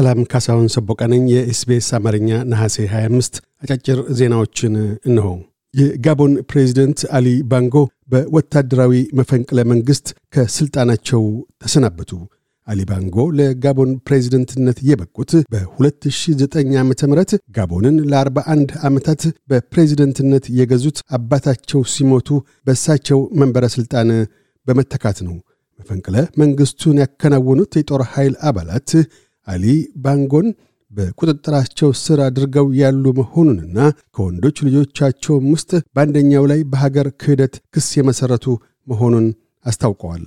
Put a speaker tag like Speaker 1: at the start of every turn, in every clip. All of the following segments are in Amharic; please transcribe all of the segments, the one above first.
Speaker 1: ሰላም ካሳሁን ሰቦቀነኝ የኤስቤስ አማርኛ ነሐሴ 25 አጫጭር ዜናዎችን እነሆ። የጋቦን ፕሬዚደንት አሊ ባንጎ በወታደራዊ መፈንቅለ መንግሥት ከሥልጣናቸው ተሰናበቱ። አሊ ባንጎ ለጋቦን ፕሬዚደንትነት የበቁት በ2009 ዓ ም ጋቦንን ለ41 ዓመታት በፕሬዚደንትነት የገዙት አባታቸው ሲሞቱ በእሳቸው መንበረ ሥልጣን በመተካት ነው። መፈንቅለ መንግሥቱን ያከናወኑት የጦር ኃይል አባላት አሊ ባንጎን በቁጥጥራቸው ስር አድርገው ያሉ መሆኑንና ከወንዶች ልጆቻቸውም ውስጥ በአንደኛው ላይ በሀገር ክህደት ክስ የመሠረቱ መሆኑን አስታውቀዋል።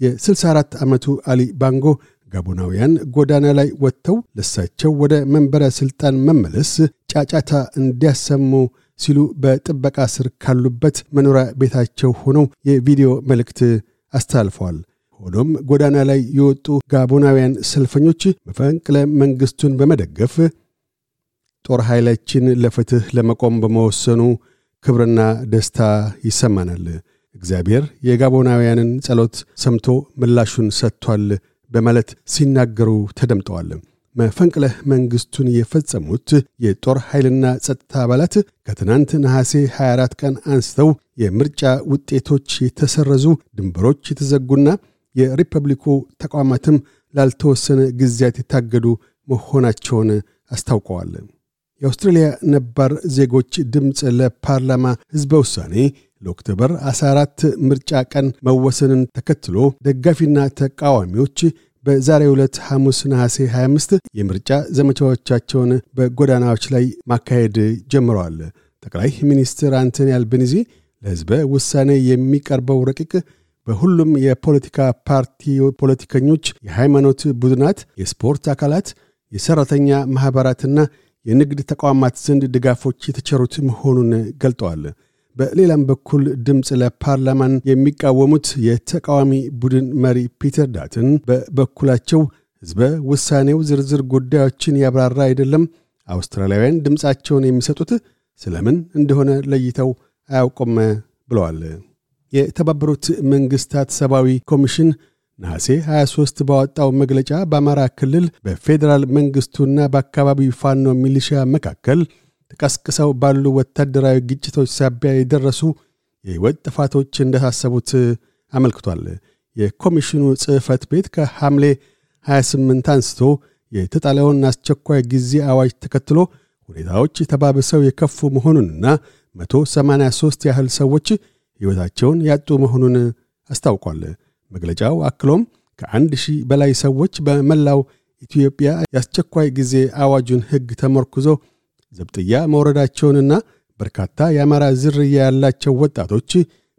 Speaker 1: የ64 ዓመቱ አሊ ባንጎ ጋቦናውያን ጎዳና ላይ ወጥተው ለሳቸው ወደ መንበረ ሥልጣን መመለስ ጫጫታ እንዲያሰሙ ሲሉ በጥበቃ ስር ካሉበት መኖሪያ ቤታቸው ሆነው የቪዲዮ መልእክት አስተላልፈዋል። ሆኖም ጎዳና ላይ የወጡ ጋቦናውያን ሰልፈኞች መፈንቅለ መንግሥቱን በመደገፍ ጦር ኃይላችን ለፍትሕ ለመቆም በመወሰኑ ክብርና ደስታ ይሰማናል። እግዚአብሔር የጋቦናውያንን ጸሎት ሰምቶ ምላሹን ሰጥቷል በማለት ሲናገሩ ተደምጠዋል። መፈንቅለ መንግሥቱን የፈጸሙት የጦር ኃይልና ጸጥታ አባላት ከትናንት ነሐሴ 24 ቀን አንስተው የምርጫ ውጤቶች የተሰረዙ፣ ድንበሮች የተዘጉና የሪፐብሊኩ ተቋማትም ላልተወሰነ ጊዜያት የታገዱ መሆናቸውን አስታውቀዋል። የአውስትሬልያ ነባር ዜጎች ድምፅ ለፓርላማ ሕዝበ ውሳኔ ለኦክቶበር 14 ምርጫ ቀን መወሰንን ተከትሎ ደጋፊና ተቃዋሚዎች በዛሬ ዕለት ሐሙስ ነሐሴ 25 የምርጫ ዘመቻዎቻቸውን በጎዳናዎች ላይ ማካሄድ ጀምረዋል። ጠቅላይ ሚኒስትር አንቶኒ አልቤኒዚ ለሕዝበ ውሳኔ የሚቀርበው ረቂቅ በሁሉም የፖለቲካ ፓርቲ ፖለቲከኞች፣ የሃይማኖት ቡድናት፣ የስፖርት አካላት፣ የሠራተኛ ማኅበራትና የንግድ ተቋማት ዘንድ ድጋፎች የተቸሩት መሆኑን ገልጠዋል። በሌላም በኩል ድምፅ ለፓርላማን የሚቃወሙት የተቃዋሚ ቡድን መሪ ፒተር ዳትን በበኩላቸው ሕዝበ ውሳኔው ዝርዝር ጉዳዮችን ያብራራ አይደለም፣ አውስትራሊያውያን ድምፃቸውን የሚሰጡት ስለምን እንደሆነ ለይተው አያውቁም ብለዋል። የተባበሩት መንግሥታት ሰብአዊ ኮሚሽን ነሐሴ 23 ባወጣው መግለጫ በአማራ ክልል በፌዴራል መንግሥቱና በአካባቢው ፋኖ ሚሊሻ መካከል ተቀስቅሰው ባሉ ወታደራዊ ግጭቶች ሳቢያ የደረሱ የሕይወት ጥፋቶች እንዳሳሰቡት አመልክቷል። የኮሚሽኑ ጽሕፈት ቤት ከሐምሌ 28 አንስቶ የተጣለውን አስቸኳይ ጊዜ አዋጅ ተከትሎ ሁኔታዎች ተባብሰው የከፉ መሆኑንና 183 ያህል ሰዎች ሕይወታቸውን ያጡ መሆኑን አስታውቋል። መግለጫው አክሎም ከአንድ ሺህ በላይ ሰዎች በመላው ኢትዮጵያ የአስቸኳይ ጊዜ አዋጁን ሕግ ተመርኩዞ ዘብጥያ መውረዳቸውንና በርካታ የአማራ ዝርያ ያላቸው ወጣቶች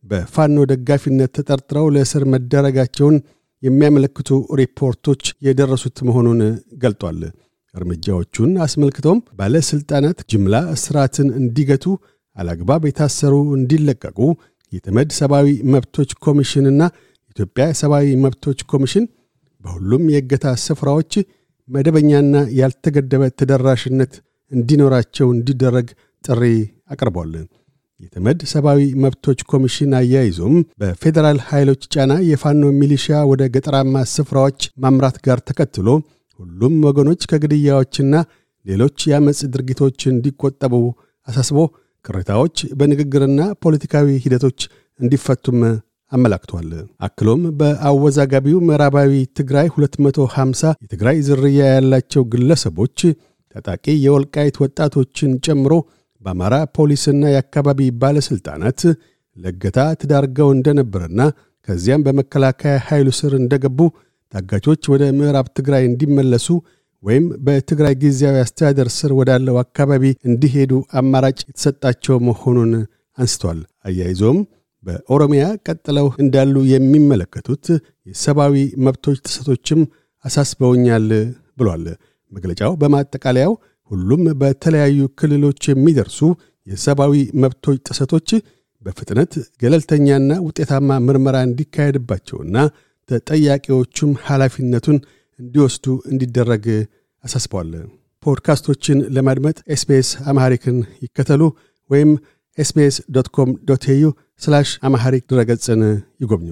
Speaker 1: በፋኖ ደጋፊነት ተጠርጥረው ለእስር መደረጋቸውን የሚያመለክቱ ሪፖርቶች የደረሱት መሆኑን ገልጧል። እርምጃዎቹን አስመልክቶም ባለሥልጣናት ጅምላ እስራትን እንዲገቱ፣ አላግባብ የታሰሩ እንዲለቀቁ የተመድ ሰብአዊ መብቶች ኮሚሽንና ኢትዮጵያ ሰብአዊ መብቶች ኮሚሽን በሁሉም የእገታ ስፍራዎች መደበኛና ያልተገደበ ተደራሽነት እንዲኖራቸው እንዲደረግ ጥሪ አቅርቧል። የተመድ ሰብአዊ መብቶች ኮሚሽን አያይዞም በፌዴራል ኃይሎች ጫና የፋኖ ሚሊሻ ወደ ገጠራማ ስፍራዎች ማምራት ጋር ተከትሎ ሁሉም ወገኖች ከግድያዎችና ሌሎች የአመፅ ድርጊቶች እንዲቆጠቡ አሳስቦ ቅሬታዎች በንግግርና ፖለቲካዊ ሂደቶች እንዲፈቱም አመላክቷል። አክሎም በአወዛጋቢው ምዕራባዊ ትግራይ 250 የትግራይ ዝርያ ያላቸው ግለሰቦች ታጣቂ የወልቃይት ወጣቶችን ጨምሮ በአማራ ፖሊስና የአካባቢ ባለሥልጣናት ለገታ ተዳርገው እንደነበረና ከዚያም በመከላከያ ኃይሉ ስር እንደገቡ ታጋቾች ወደ ምዕራብ ትግራይ እንዲመለሱ ወይም በትግራይ ጊዜያዊ አስተዳደር ስር ወዳለው አካባቢ እንዲሄዱ አማራጭ የተሰጣቸው መሆኑን አንስቷል። አያይዞም በኦሮሚያ ቀጥለው እንዳሉ የሚመለከቱት የሰብአዊ መብቶች ጥሰቶችም አሳስበውኛል ብሏል። መግለጫው በማጠቃለያው ሁሉም በተለያዩ ክልሎች የሚደርሱ የሰብአዊ መብቶች ጥሰቶች በፍጥነት ገለልተኛና ውጤታማ ምርመራ እንዲካሄድባቸውና ተጠያቂዎቹም ኃላፊነቱን እንዲወስዱ እንዲደረግ አሳስበዋል። ፖድካስቶችን ለማድመጥ SBS Amharic ን ይከተሉ ወይም ኤስቤስ ዶት ኮም ዶት ኤዩ አማሐሪክ ድረገጽን ይጎብኙ።